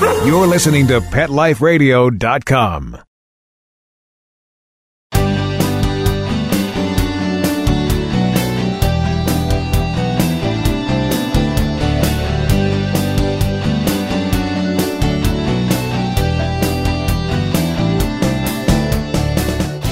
You're listening to PetLifeRadio.com.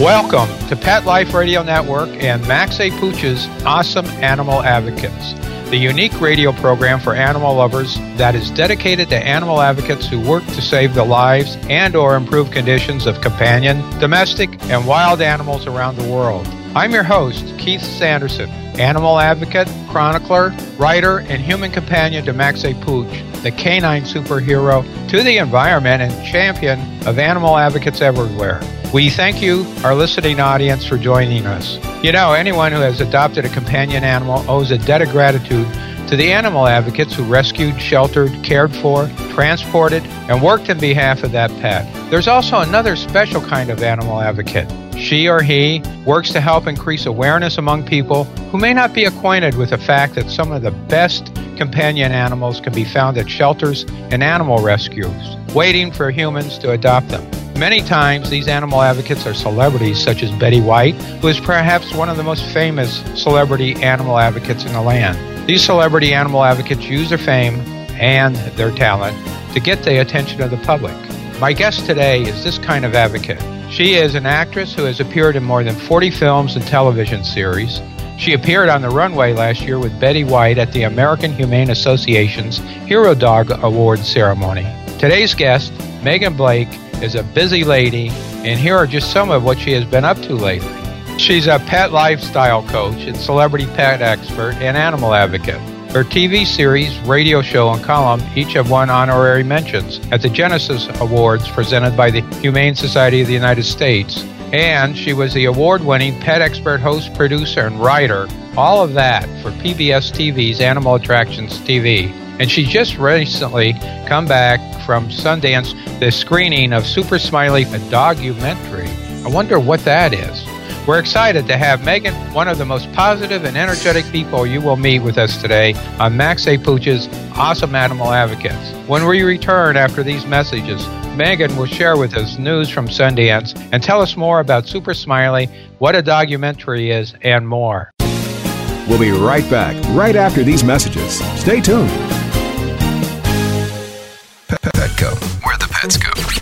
Welcome to Pet Life Radio Network and Max A. Pooch's Awesome Animal Advocates, the unique radio program for animal lovers that is dedicated to animal advocates who work to save the lives and or improve conditions of companion, domestic, and wild animals around the world. I'm your host, Keith Sanderson, animal advocate, chronicler, writer, and human companion to Max A. Pooch, the canine superhero to the environment and champion of animal advocates everywhere. We thank you, our listening audience, for joining us. You know, anyone who has adopted a companion animal owes a debt of gratitude to the animal advocates who rescued, sheltered, cared for, transported, and worked in behalf of that pet. There's also another special kind of animal advocate. She or he works to help increase awareness among people who may not be acquainted with the fact that some of the best companion animals can be found at shelters and animal rescues, waiting for humans to adopt them. Many times, these animal advocates are celebrities such as Betty White, who is perhaps one of the most famous celebrity animal advocates in the land. These celebrity animal advocates use their fame and their talent to get the attention of the public. My guest today is this kind of advocate. She is an actress who has appeared in more than 40 films and television series. She appeared on the runway last year with Betty White at the American Humane Association's Hero Dog Award ceremony. Today's guest, Megan Blake, is a busy lady, and here are just some of what she has been up to lately. She's a pet lifestyle coach and celebrity pet expert and animal advocate. Her TV series, radio show, and column each have won honorary mentions at the Genesis Awards presented by the Humane Society of the United States. And she was the award winning pet expert host, producer, and writer, all of that for PBS TV's Animal Attractions TV. And she just recently come back from Sundance, the screening of Super Smiley, a dogumentary. I wonder what that is. We're excited to have Megan, one of the most positive and energetic people you will meet with us today on Max A. Pooch's Awesome Animal Advocates. When we return after these messages, Megan will share with us news from Sundance and tell us more about Super Smiley, what a dogumentary is, and more. We'll be right back right after these messages. Stay tuned. Petco, where the pets go.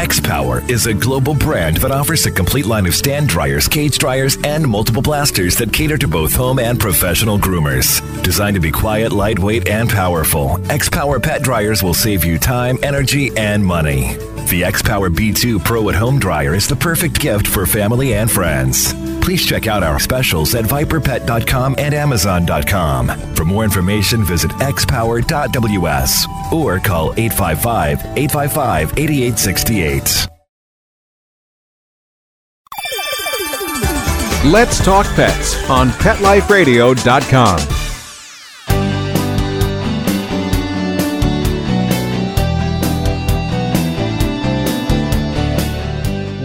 X Power is a global brand that offers a complete line of stand dryers, cage dryers, and multiple blasters that cater to both home and professional groomers. Designed to be quiet, lightweight, and powerful, X Power pet dryers will save you time, energy, and money. The X Power B2 Pro at Home Dryer is the perfect gift for family and friends. Please check out our specials at viperpet.com and amazon.com. For more information, visit xpower.ws or call 855 855 8868. Let's Talk Pets on PetLifeRadio.com.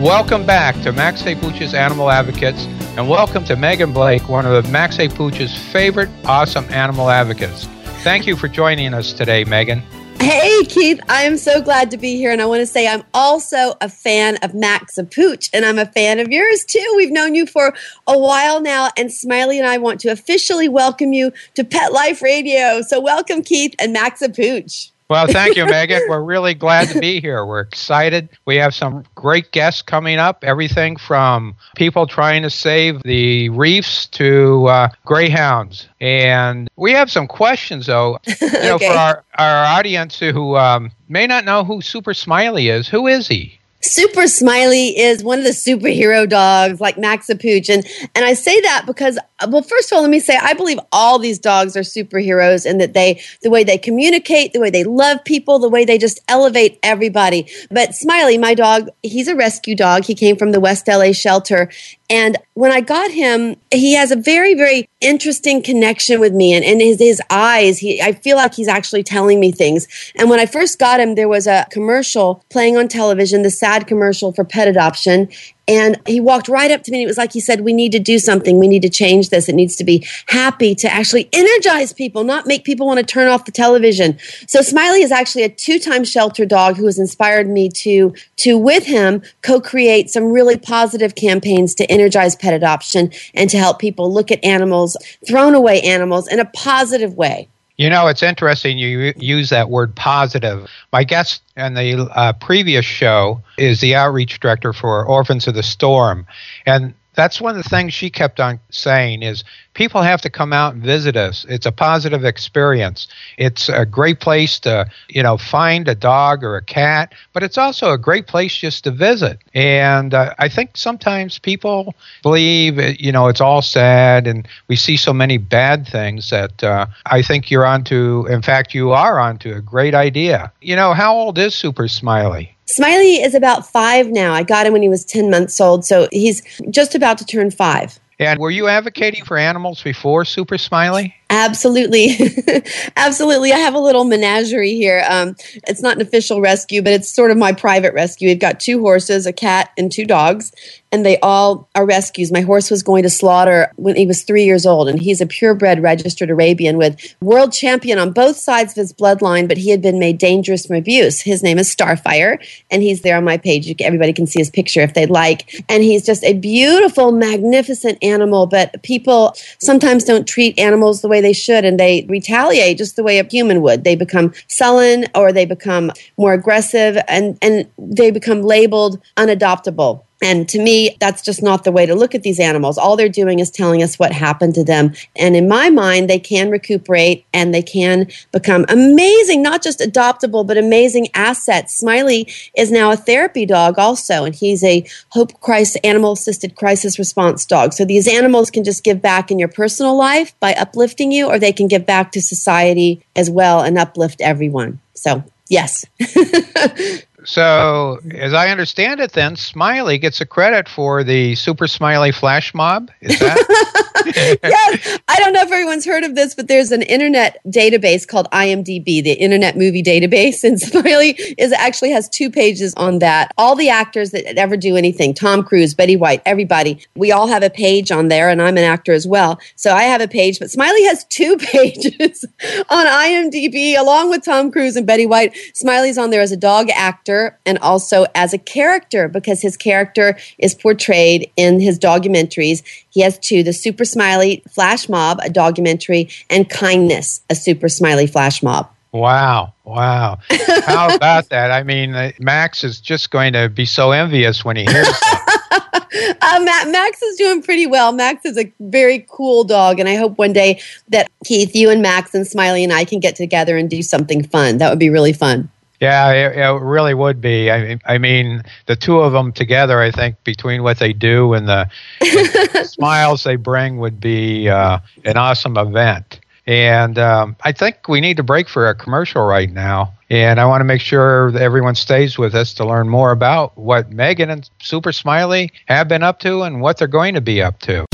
Welcome back to Max A. Pooch's Animal Advocates, and welcome to Megan Blake, one of Max A. Pooch's favorite awesome animal advocates. Thank you for joining us today, Megan. Hey, Keith, I am so glad to be here. And I want to say I'm also a fan of Max a Pooch, and I'm a fan of yours too. We've known you for a while now, and Smiley and I want to officially welcome you to Pet Life Radio. So, welcome, Keith and Max a Pooch. Well, thank you, Megan. We're really glad to be here. We're excited. We have some great guests coming up. Everything from people trying to save the reefs to uh, greyhounds. And we have some questions, though, you know, Okay. for our, our audience who um, may not know who Super Smiley is. Who is he? Super Smiley is one of the superhero dogs like Max a And, and I say that because, well, first of all, let me say, I believe all these dogs are superheroes and that they, the way they communicate, the way they love people, the way they just elevate everybody. But Smiley, my dog, he's a rescue dog. He came from the West LA shelter and when I got him, he has a very, very interesting connection with me. And, and his, his eyes, he, I feel like he's actually telling me things. And when I first got him, there was a commercial playing on television, the sad commercial for pet adoption. And he walked right up to me and it was like he said, We need to do something. We need to change this. It needs to be happy to actually energize people, not make people want to turn off the television. So Smiley is actually a two-time shelter dog who has inspired me to, to with him, co-create some really positive campaigns to energize pet adoption and to help people look at animals, thrown away animals in a positive way. You know, it's interesting you use that word positive. My guest in the uh, previous show is the outreach director for Orphans of the Storm. And that's one of the things she kept on saying is people have to come out and visit us. It's a positive experience. It's a great place to, you know, find a dog or a cat, but it's also a great place just to visit. And uh, I think sometimes people believe, you know, it's all sad and we see so many bad things that uh, I think you're onto, in fact, you are onto a great idea. You know, how old is Super Smiley? Smiley is about five now. I got him when he was 10 months old, so he's just about to turn five. And were you advocating for animals before Super Smiley? Absolutely. Absolutely. I have a little menagerie here. Um, it's not an official rescue, but it's sort of my private rescue. We've got two horses, a cat, and two dogs, and they all are rescues. My horse was going to slaughter when he was three years old, and he's a purebred registered Arabian with world champion on both sides of his bloodline, but he had been made dangerous from abuse. His name is Starfire, and he's there on my page. Everybody can see his picture if they'd like. And he's just a beautiful, magnificent animal, but people sometimes don't treat animals the way way they should and they retaliate just the way a human would. They become sullen or they become more aggressive and, and they become labeled unadoptable. And to me, that's just not the way to look at these animals. All they're doing is telling us what happened to them. And in my mind, they can recuperate and they can become amazing, not just adoptable, but amazing assets. Smiley is now a therapy dog also, and he's a Hope Christ animal assisted crisis response dog. So these animals can just give back in your personal life by uplifting you, or they can give back to society as well and uplift everyone. So, yes. So, as I understand it, then Smiley gets a credit for the Super Smiley Flash Mob. Is that? yes. I don't know if everyone's heard of this, but there's an internet database called IMDb, the Internet Movie Database, and Smiley is actually has two pages on that. All the actors that ever do anything, Tom Cruise, Betty White, everybody, we all have a page on there, and I'm an actor as well. So I have a page, but Smiley has two pages on IMDb along with Tom Cruise and Betty White. Smiley's on there as a dog actor actor and also as a character because his character is portrayed in his dogumentaries. He has two the Super Smiley Flash Mob, a dogumentary, and Kindness, a Super Smiley Flash Mob. Wow. Wow. How about that? I mean, uh, Max is just going to be so envious when he hears that. uh, Max is doing pretty well. Max is a very cool dog, and I hope one day that Keith, you and Max and Smiley and I can get together and do something fun. That would be really fun. Yeah, it, it, really would be. I, I mean, the two of them together, I think, between what they do and the, the smiles they bring, would be uh, an awesome event. And um, I think we need to break for a commercial right now. And I want to make sure that everyone stays with us to learn more about what Megan and Super Smiley have been up to and what they're going to be up to.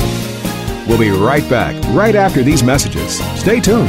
We'll be right back right after these messages. Stay tuned.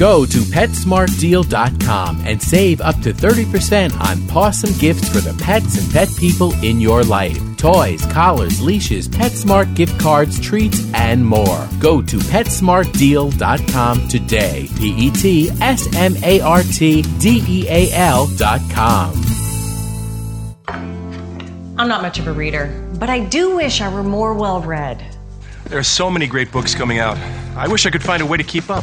Go to PetSmartDeal.com and save up to 30% on awesome gifts for the pets and pet people in your life. Toys, collars, leashes, PetSmart gift cards, treats, and more. Go to PetSmartDeal.com today. P E T S M A R T D E A L.com. I'm not much of a reader, but I do wish I were more well read. There are so many great books coming out. I wish I could find a way to keep up.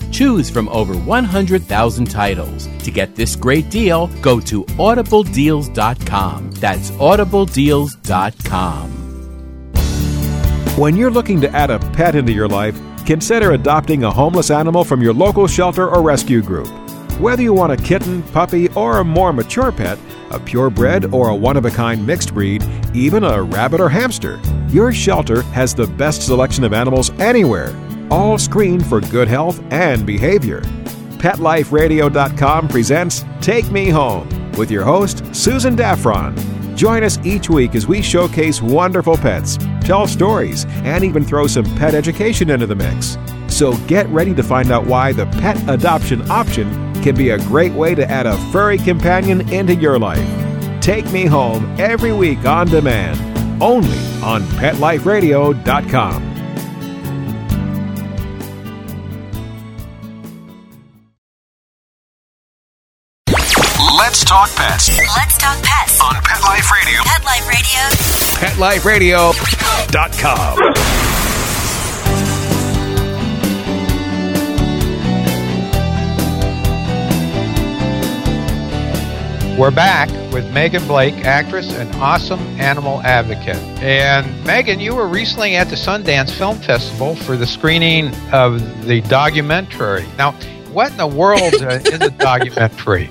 Choose from over 100,000 titles. To get this great deal, go to audibledeals.com. That's audibledeals.com. When you're looking to add a pet into your life, consider adopting a homeless animal from your local shelter or rescue group. Whether you want a kitten, puppy, or a more mature pet, a purebred or a one of a kind mixed breed, even a rabbit or hamster, your shelter has the best selection of animals anywhere all screened for good health and behavior. PetLifeRadio.com presents Take Me Home with your host, Susan Daffron. Join us each week as we showcase wonderful pets, tell stories, and even throw some pet education into the mix. So get ready to find out why the pet adoption option can be a great way to add a furry companion into your life. Take Me Home every week on demand, only on PetLifeRadio.com. Let's talk pets Let's talk pets on Pet Life Radio. Pet Life Radio. PetLifeRadio.com. We're back with Megan Blake, actress and awesome animal advocate. And Megan, you were recently at the Sundance Film Festival for the screening of the dogumentary. Now, what in the world uh, is a dogumentary?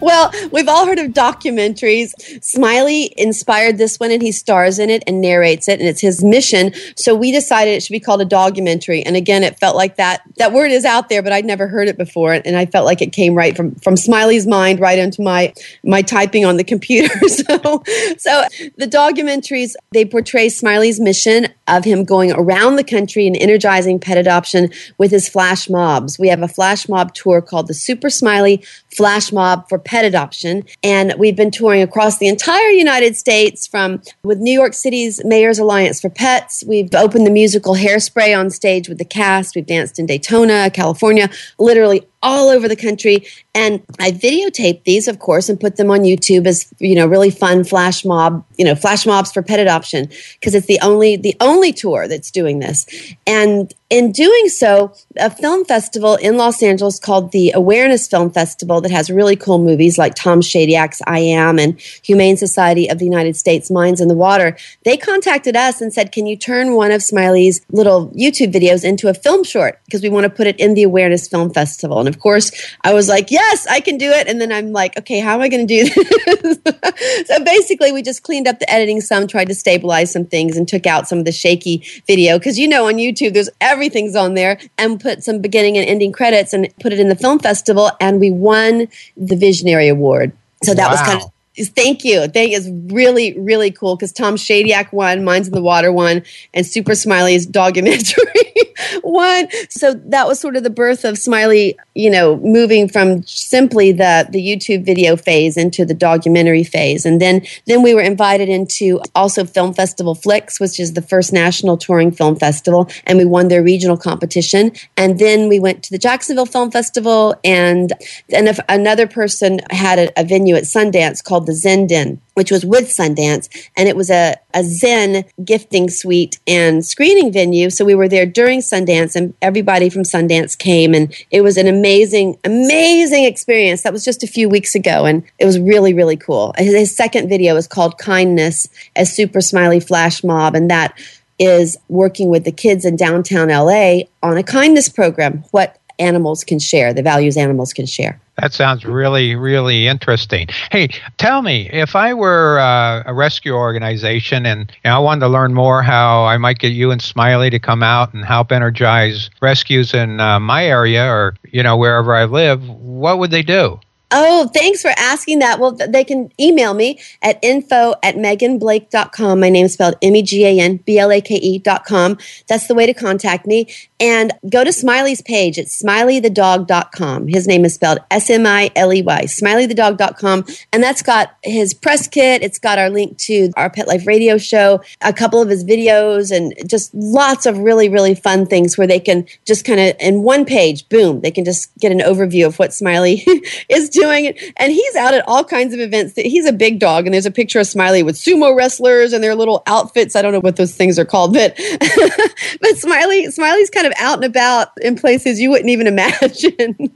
Well, we've all heard of documentaries. Smiley inspired this one and he stars in it and narrates it and it's his mission. So we decided it should be called a dogumentary. And again, it felt like that that word is out there, but I'd never heard it before and I felt like it came right from from Smiley's mind right into my my typing on the computer. so so the dogumentaries they portray Smiley's mission of him going around the country and energizing pet adoption with his flash mobs. We have a flash mob tour called the Super Smiley Flash Mob for pet adoption. And we've been touring across the entire United States from with New York City's Mayor's Alliance for Pets. We've opened the musical Hairspray on stage with the cast. We've danced in Daytona, California, literally all over the country. And I videotaped these, of course, and put them on YouTube as you know, really fun flash mob, you know, flash mobs for pet adoption because it's the only the only tour that's doing this. And in doing so, a film festival in Los Angeles called the Awareness Film Festival that has really cool movies like Tom Shadyac I Am and Humane Society of the United States Minds in the Water. They contacted us and said, "Can you turn one of Smiley's little YouTube videos into a film short because we want to put it in the Awareness Film Festival?" And of course, I was like, "Yes, I can do it." And then I'm like, "Okay, how am I going to do this?" so basically, we just cleaned up the editing some, tried to stabilize some things, and took out some of the shaky video because you know on YouTube there's everything's on there, and put some beginning and ending credits and put it in the film festival, and we won the Visionary Award. So that wow. was kind of Thank you. Thank is really really cool because Tom Shadyac won, Minds in the Water won, and Super Smiley's dogumentary won. So that was sort of the birth of Smiley, you know, moving from simply the the YouTube video phase into the dogumentary phase, and then then we were invited into also Film Festival Flicks, which is the first national touring film festival, and we won their regional competition, and then we went to the Jacksonville Film Festival, and and another person had a, a venue at Sundance called the Zen Den, which was with Sundance, and it was a, a Zen gifting suite and screening venue. So we were there during Sundance, and everybody from Sundance came, and it was an amazing, amazing experience. That was just a few weeks ago, and it was really, really cool. His second video is called Kindness as Super Smiley Flash Mob, and that is working with the kids in downtown LA on a kindness program. What animals can share, the values animals can share. That sounds really, really interesting. Hey, tell me, if I were uh, a rescue organization and you know, I wanted to learn more how I might get you and Smiley to come out and help energize rescues in uh, my area or, you know, wherever I live, what would they do? Oh, thanks for asking that. Well, they can email me at info at meganblake.com. My name is spelled M E G A N B L A K E.com. That's the way to contact me. And go to Smiley's page. It's smileythedog.com. His name is spelled S M I L E Y, smileythedog.com. And that's got his press kit. It's got our link to our Pet Life radio show, a couple of his videos, and just lots of really, really fun things where they can just kind of, in one page, boom, they can just get an overview of what Smiley is doing. And he's out at all kinds of events. He's a big dog, and there's a picture of Smiley with sumo wrestlers and their little outfits. I don't know what those things are called, but but Smiley Smiley's kind of out and about in places you wouldn't even imagine.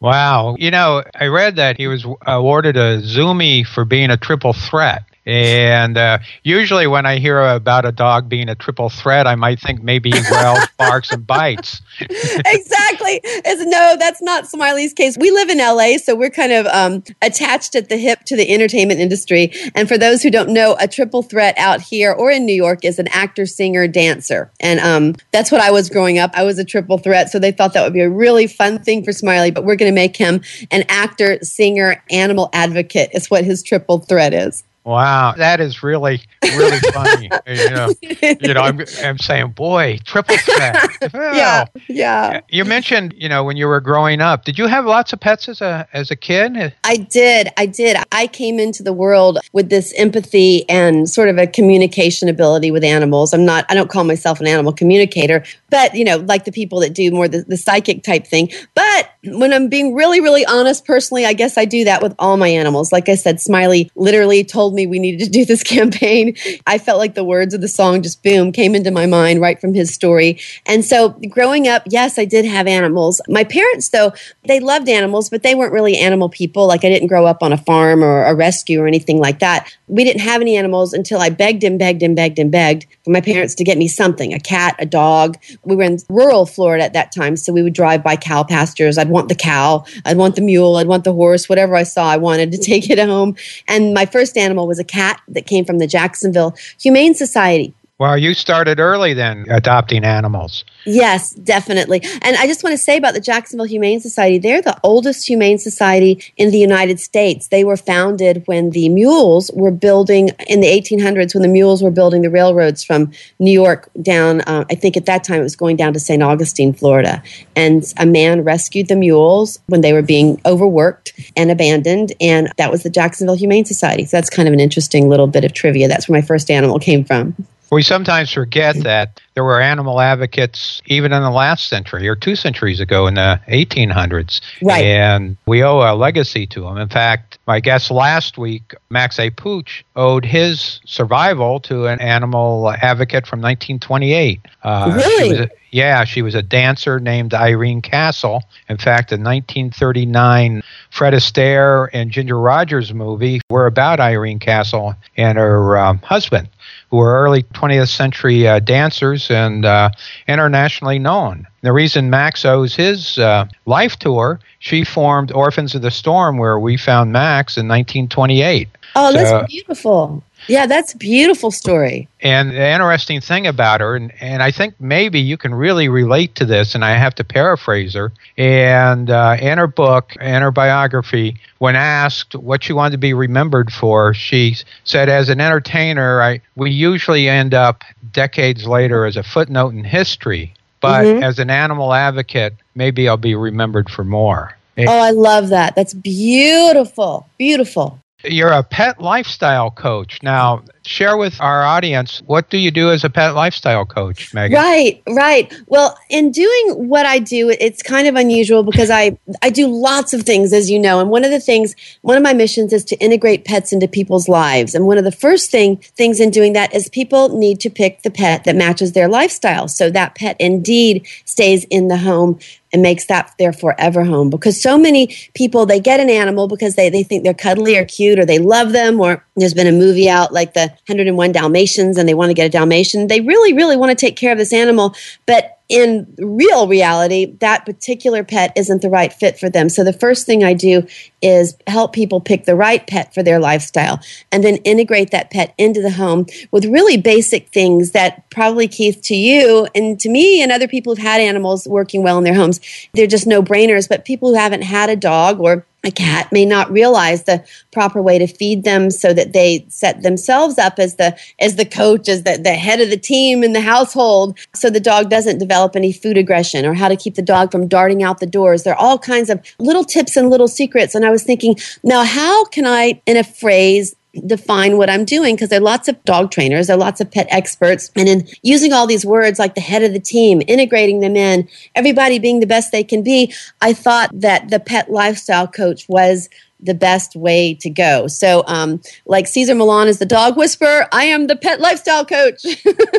Wow. You know, I read that he was uh, awarded a Zoomy for being a triple threat. And uh, usually, when I hear about a dog being a triple threat, I might think maybe he growls, barks, and bites. exactly. It's, no, that's not Smiley's case. We live in LA, so we're kind of um, attached at the hip to the entertainment industry. And for those who don't know, a triple threat out here or in New York is an actor, singer, dancer. And um, that's what I was growing up. I was a triple threat, so they thought that would be a really fun thing for Smiley. But we're going to make him an actor, singer, animal advocate. Is what his triple threat is. Wow, that is really, really funny. you know, you know I'm, I'm saying, boy, triple threat. yeah, yeah. You mentioned, you know, when you were growing up, did you have lots of pets as a as a kid? I did. I did. I came into the world with this empathy and sort of a communication ability with animals. I'm not. I don't call myself an animal communicator, but you know, like the people that do more the, the psychic type thing. But when I'm being really, really honest, personally, I guess I do that with all my animals. Like I said, Smiley literally told me we needed to do this campaign. I felt like the words of the song just boom came into my mind right from his story. And so growing up, yes, I did have animals. My parents, though, they loved animals, but they weren't really animal people. Like I didn't grow up on a farm or a rescue or anything like that. We didn't have any animals until I begged and begged and begged and begged for my parents to get me something a cat, a dog. We were in rural Florida at that time, so we would drive by cow pastures. I'd want the cow, I'd want the mule, I'd want the horse, whatever I saw, I wanted to take it home. And my first animal was a cat that came from the Jacksonville Humane Society. Well, you started early then adopting animals. Yes, definitely. And I just want to say about the Jacksonville Humane Society, they're the oldest humane society in the United States. They were founded when the mules were building in the 1800s, when the mules were building the railroads from New York down, uh, I think at that time it was going down to St. Augustine, Florida. And a man rescued the mules when they were being overworked and abandoned. And that was the Jacksonville Humane Society. So that's kind of an interesting little bit of trivia. That's where my first animal came from. We sometimes forget that there were animal advocates even in the last century or two centuries ago in the 1800s. Right. And we owe a legacy to them. In fact, my guest last week, Max A. Pooch, owed his survival to an animal advocate from 1928. Uh, really? She yeah, she was a dancer named Irene Castle. In fact, the 1939 Fred Astaire and Ginger Rogers movie were about Irene Castle and her um, husband who were early 20th century uh, dancers and uh, internationally known. The reason Max owes his uh, life her. she formed Orphans of the Storm, where we found Max in 1928. Oh, so, that's beautiful. Yeah, that's a beautiful story. And the interesting thing about her, and, and I think maybe you can really relate to this, and I have to paraphrase her. And uh, in her book, in her biography, when asked what she wanted to be remembered for, she said, "As an entertainer, I we usually end up decades later as a footnote in history, but mm-hmm. as an animal advocate, maybe I'll be remembered for more." Oh, I love that. That's beautiful. Beautiful. You're a pet lifestyle coach. Now, share with our audience what do you do as a pet lifestyle coach, Megan? Right, right. Well, in doing what I do, it's kind of unusual because I I do lots of things, as you know. And one of the things, one of my missions is to integrate pets into people's lives. And one of the first thing things in doing that is people need to pick the pet that matches their lifestyle, so that pet indeed stays in the home and makes that their forever home because so many people they get an animal because they, they think they're cuddly or cute or they love them or there's been a movie out like the 101 Dalmatians and they want to get a Dalmatian. They really, really want to take care of this animal, but in real reality, that particular pet isn't the right fit for them. So the first thing I do is help people pick the right pet for their lifestyle and then integrate that pet into the home with really basic things that probably Keith to you and to me and other people who've had animals working well in their homes, they're just no brainers. But people who haven't had a dog or a cat may not realize the proper way to feed them so that they set themselves up as the as the coach as the, the head of the team in the household so the dog doesn't develop any food aggression or how to keep the dog from darting out the doors. There are all kinds of little tips and little secrets. And i was thinking now how can i in a phrase define what I'm doing because there are lots of dog trainers, there are lots of pet experts. And in using all these words like the head of the team, integrating them in, everybody being the best they can be, I thought that the pet lifestyle coach was the best way to go. So, um, like Cesar Millan is the dog whisperer, I am the pet lifestyle coach.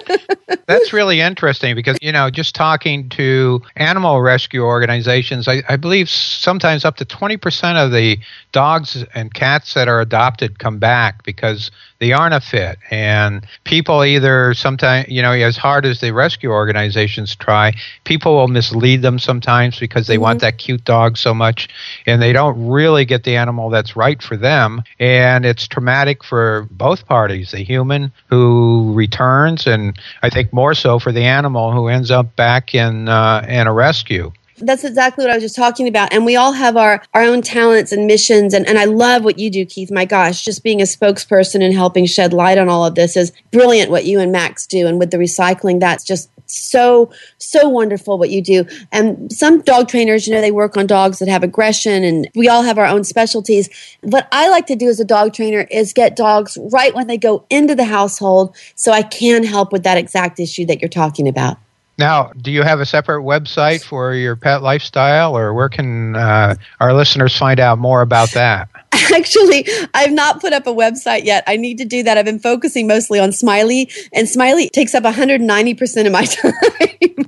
That's really interesting because, you know, just talking to animal rescue organizations, I, I believe sometimes up to 20% of the dogs and cats that are adopted come back because they aren't a fit. And people either sometimes, you know, as hard as the rescue organizations try, people will mislead them sometimes because they mm-hmm. want that cute dog so much and they don't really get the animal that's right for them. And it's traumatic for both parties the human who returns, and I think more so for the animal who ends up back in, uh, in a rescue. That's exactly what I was just talking about. And we all have our, our own talents and missions. And, and I love what you do, Keith. My gosh, just being a spokesperson and helping shed light on all of this is brilliant what you and Max do. And with the recycling, that's just so so wonderful what you do and some dog trainers you know they work on dogs that have aggression and we all have our own specialties what i like to do as a dog trainer is get dogs right when they go into the household so i can help with that exact issue that you're talking about now, do you have a separate website for your pet lifestyle, or where can uh, our listeners find out more about that? Actually, I've not put up a website yet. I need to do that. I've been focusing mostly on Smiley, and Smiley takes up 190% of my time.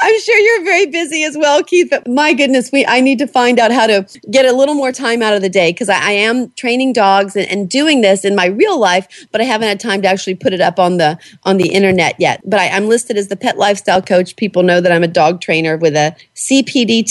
I'm sure you're very busy as well, Keith, but my goodness, we I need to find out how to get a little more time out of the day because I, I, am training dogs and, and, doing this in my real life, but I haven't had time to actually put it up on the on the internet yet. But I, I'm listed as the pet lifestyle coach. People know that I'm a dog trainer with a CPD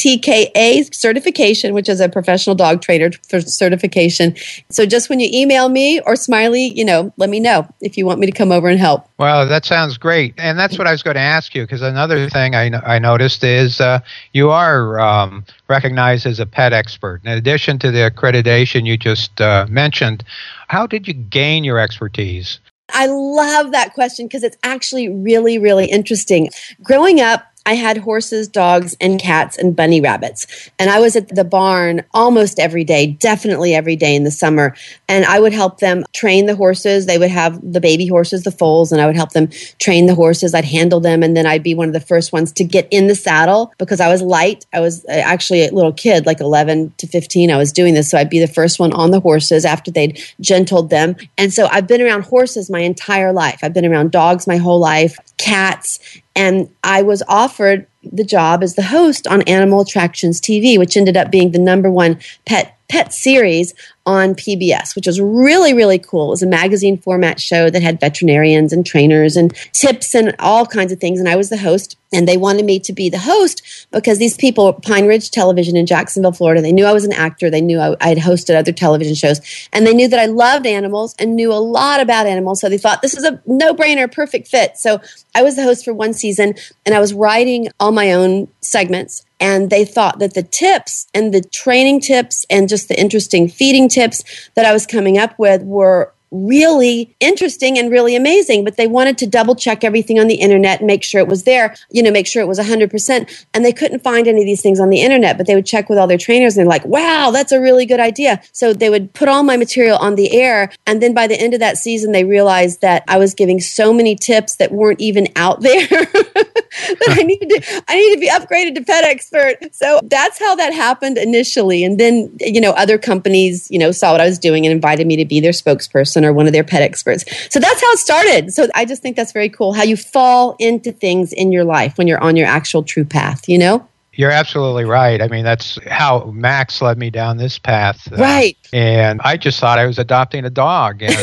certification, which is a professional dog trainer for certification. So just when you email me or Smiley, you know, let me know if you want me to come over and help. Well, that sounds great. And that's what I was going to ask you because another thing I, I noticed is uh, you are um, recognized as a pet expert. In addition to the accreditation you just uh, mentioned, how did you gain your expertise? I love that question because it's actually really, really interesting. Growing up, I had horses, dogs, and cats and bunny rabbits. And I was at the barn almost every day, definitely every day in the summer. And I would help them train the horses. They would have the baby horses, the foals, and I would help them train the horses. I'd handle them. And then I'd be one of the first ones to get in the saddle because I was light. I was uh, actually a little kid, like 11 to 15. I was doing this. So I'd be the first one on the horses after they'd gentled them. And so I've been around horses my entire life. I've been around dogs my whole life, cats, and I was offered the job as the host on Animal Attractions TV, which ended up being the number one pet pet series on PBS, which was really, really cool. It was a magazine format show that had veterinarians and trainers and tips and all kinds of things. And I was the host. And they wanted me to be the host because these people, Pine Ridge Television in Jacksonville, Florida, they knew I was an actor. They knew I, had hosted other television shows. And they knew that I loved animals and knew a lot about animals. So they thought this is a no brainer, perfect fit. So I was the host for one season and I was writing all my own segments and they thought that the tips and the training tips and just the interesting feeding tips that I was coming up with were really interesting and really amazing but they wanted to double check everything on the internet and make sure it was there you know make sure it was 100% and they couldn't find any of these things on the internet but they would check with all their trainers and they're like wow that's a really good idea. So they would put all my material on the air and then by the end of that season they realized that i was giving so many tips that weren't even out there that i needed to i need to be upgraded to pet expert so that's how that happened initially and then you know other companies you know saw what i was doing and invited me to be their spokesperson or one of their pet experts. So that's how it started. So I just think that's very cool how you fall into things in your life when you're on your actual true path, you know? You're absolutely right. I mean, that's how Max led me down this path. Uh, right. And I just thought I was adopting a dog. And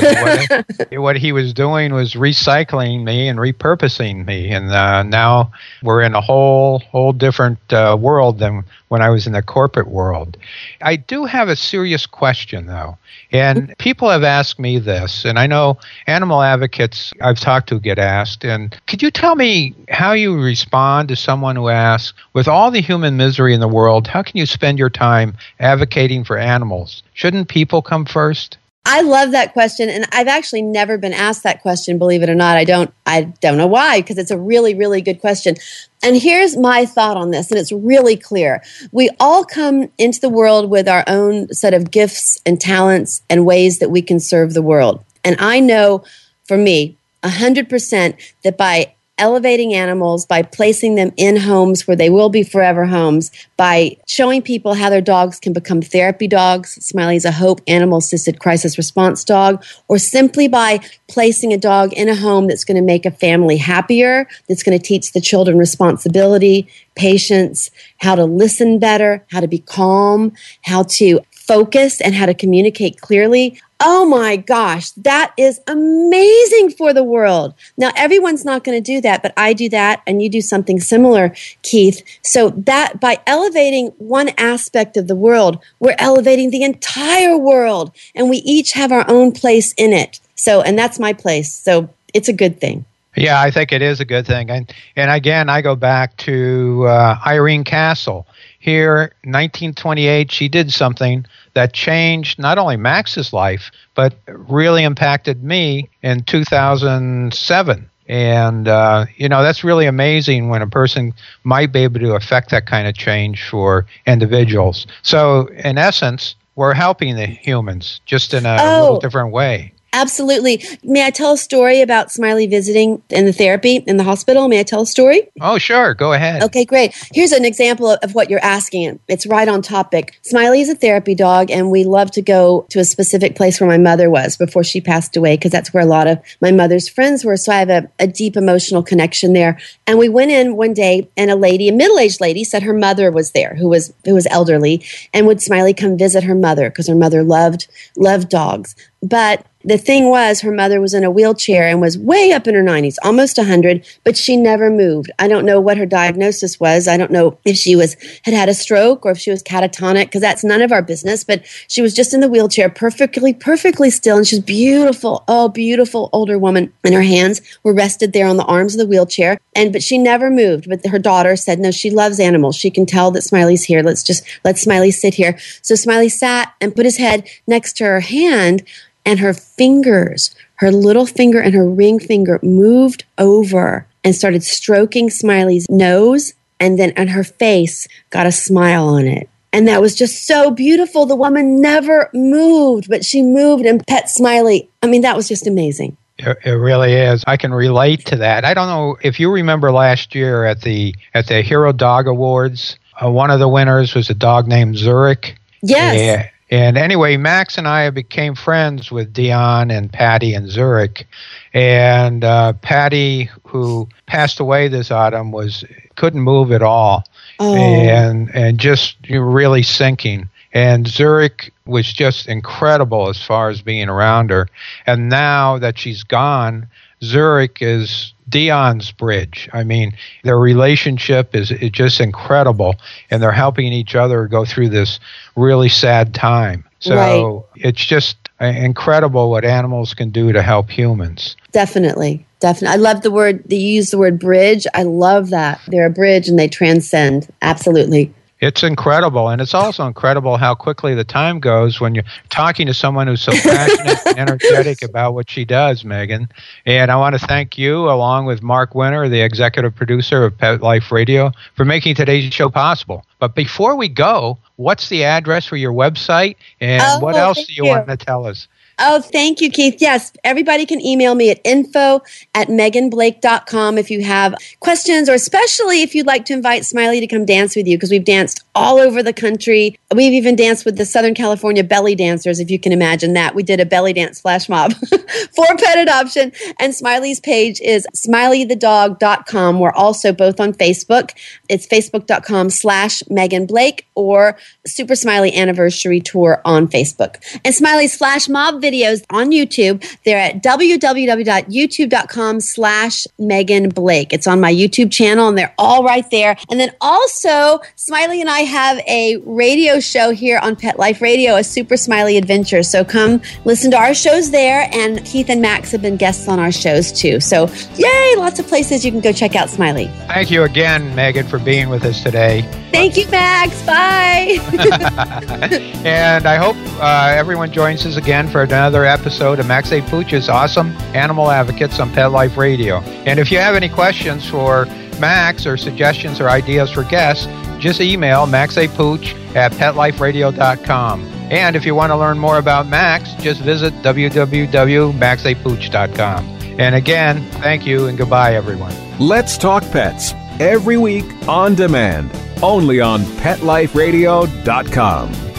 what, what, he was doing was recycling me and repurposing me. And uh, now we're in a whole, whole different uh, world than when I was in the corporate world. I do have a serious question, though. And mm-hmm. people have asked me this, and I know animal advocates I've talked to get asked. And could you tell me how you respond to someone who asks, with all the human misery in the world, how can you spend your time advocating for animals? Shouldn't people come first? I love that question and I've actually never been asked that question believe it or not I don't I don't know why because it's a really really good question. And here's my thought on this and it's really clear. We all come into the world with our own set of gifts and talents and ways that we can serve the world. And I know for me 100% that by elevating animals by placing them in homes where they will be forever homes, by showing people how their dogs can become therapy dogs. Smiley's a Hope Animal Assisted Crisis Response Dog, or simply by placing a dog in a home that's going to make a family happier, that's going to teach the children responsibility, patience, how to listen better, how to be calm, how to focus and how to communicate clearly. Oh my gosh, that is amazing for the world. Now, everyone's not going to do that, but I do that, and you do something similar, Keith. So, that by elevating one aspect of the world, we're elevating the entire world, and we each have our own place in it. So, and that's my place. So, it's a good thing. Yeah, I think it is a good thing. And, and again, I go back to uh, Irene Castle. Here, 1928, she did something that changed not only Max's life, but really impacted me in 2007. And, uh, you know, that's really amazing when a person might be able to affect that kind of change for individuals. So, in essence, we're helping the humans just in a oh. little different way. Absolutely. May I tell a story about Smiley visiting in the therapy in the hospital? May I tell a story? Oh, sure. Go ahead. Okay, great. Here's an example of what you're asking. It's right on topic. Smiley is a therapy dog, and we love to go to a specific place where my mother was before she passed away because that's where a lot of my mother's friends were. So I have a, a deep emotional connection there. And we went in one day, and a lady, a middle aged lady, said her mother was there, who was who was elderly, and would Smiley come visit her mother because her mother loved loved dogs. But the thing was, her mother was in a wheelchair and was way up in her 90s, almost 100, but she never moved. I don't know what her diagnosis was. I don't know if she was had had a stroke or if she was catatonic because that's none of our business, but she was just in the wheelchair, perfectly perfectly still and she's beautiful. Oh, beautiful older woman. And her hands were rested there on the arms of the wheelchair, and but she never moved. But her daughter said, "No, she loves animals. She can tell that Smiley's here. Let's just let Smiley sit here." So Smiley sat and put his head next to her hand and her fingers, her little finger and her ring finger moved over and started stroking Smiley's nose and then on her face got a smile on it. And that was just so beautiful. The woman never moved, but she moved and pet Smiley. I mean, that was just amazing. It, it really is. I can relate to that. I don't know if you remember last year at the at the Hero Dog Awards. Uh, one of the winners was a dog named Zurich. Yes. And anyway, Max and I became friends with Dion and Patty and Zurich. And uh, Patty, who passed away this autumn, was couldn't move at all, oh. and and just really sinking. And Zurich was just incredible as far as being around her. And now that she's gone, Zurich is Dion's bridge. I mean, their relationship is, is just incredible, and they're helping each other go through this really sad time. So right. it's just uh, incredible what animals can do to help humans. Definitely. Definitely. I love the word, you use the word bridge. I love that. They're a bridge and they transcend. Absolutely. It's incredible. And it's also incredible how quickly the time goes when you're talking to someone who's so passionate and energetic about what she does, Megan. And I want to thank you, along with Mark Winter, the executive producer of Pet Life Radio, for making today's show possible. But before we go, what's the address for your website and oh, what else do you, you, want to tell us? Oh, thank you, Keith. Yes, everybody can email me at info at meganblake.com if you have questions, or especially if you'd like to invite Smiley to come dance with you, because we've danced all over the country. We've even danced with the Southern California belly dancers, if you can imagine that. We did a belly dance flash mob for pet adoption. And Smiley's page is smileythedog.com. We're also both on Facebook. It's facebook.com slash Megan Blake or Super Smiley Anniversary Tour on Facebook. And Smiley's flash mob videos on YouTube, they're at www.youtube.com slash Megan Blake. It's on my YouTube channel and they're all right there. And then also, Smiley and I have a radio show here on Pet Life Radio, a Super Smiley Adventure. So come listen to our shows there. And Keith and Max have been guests on our shows too. So, yay, lots of places you can go check out Smiley. Thank you again, Megan, for being with us today. Thank you, Max. Bye. and I hope uh, everyone joins us again for another episode of Max A. Pooch's Awesome Animal Advocates on Pet Life Radio. And if you have any questions for Max or suggestions or ideas for guests, just email maxapooch at petliferadio.com. And if you want to learn more about Max, just visit www.maxapooch.com. And again, thank you and goodbye, everyone. Let's Talk Pets every week on demand, only on PetLifeRadio.com.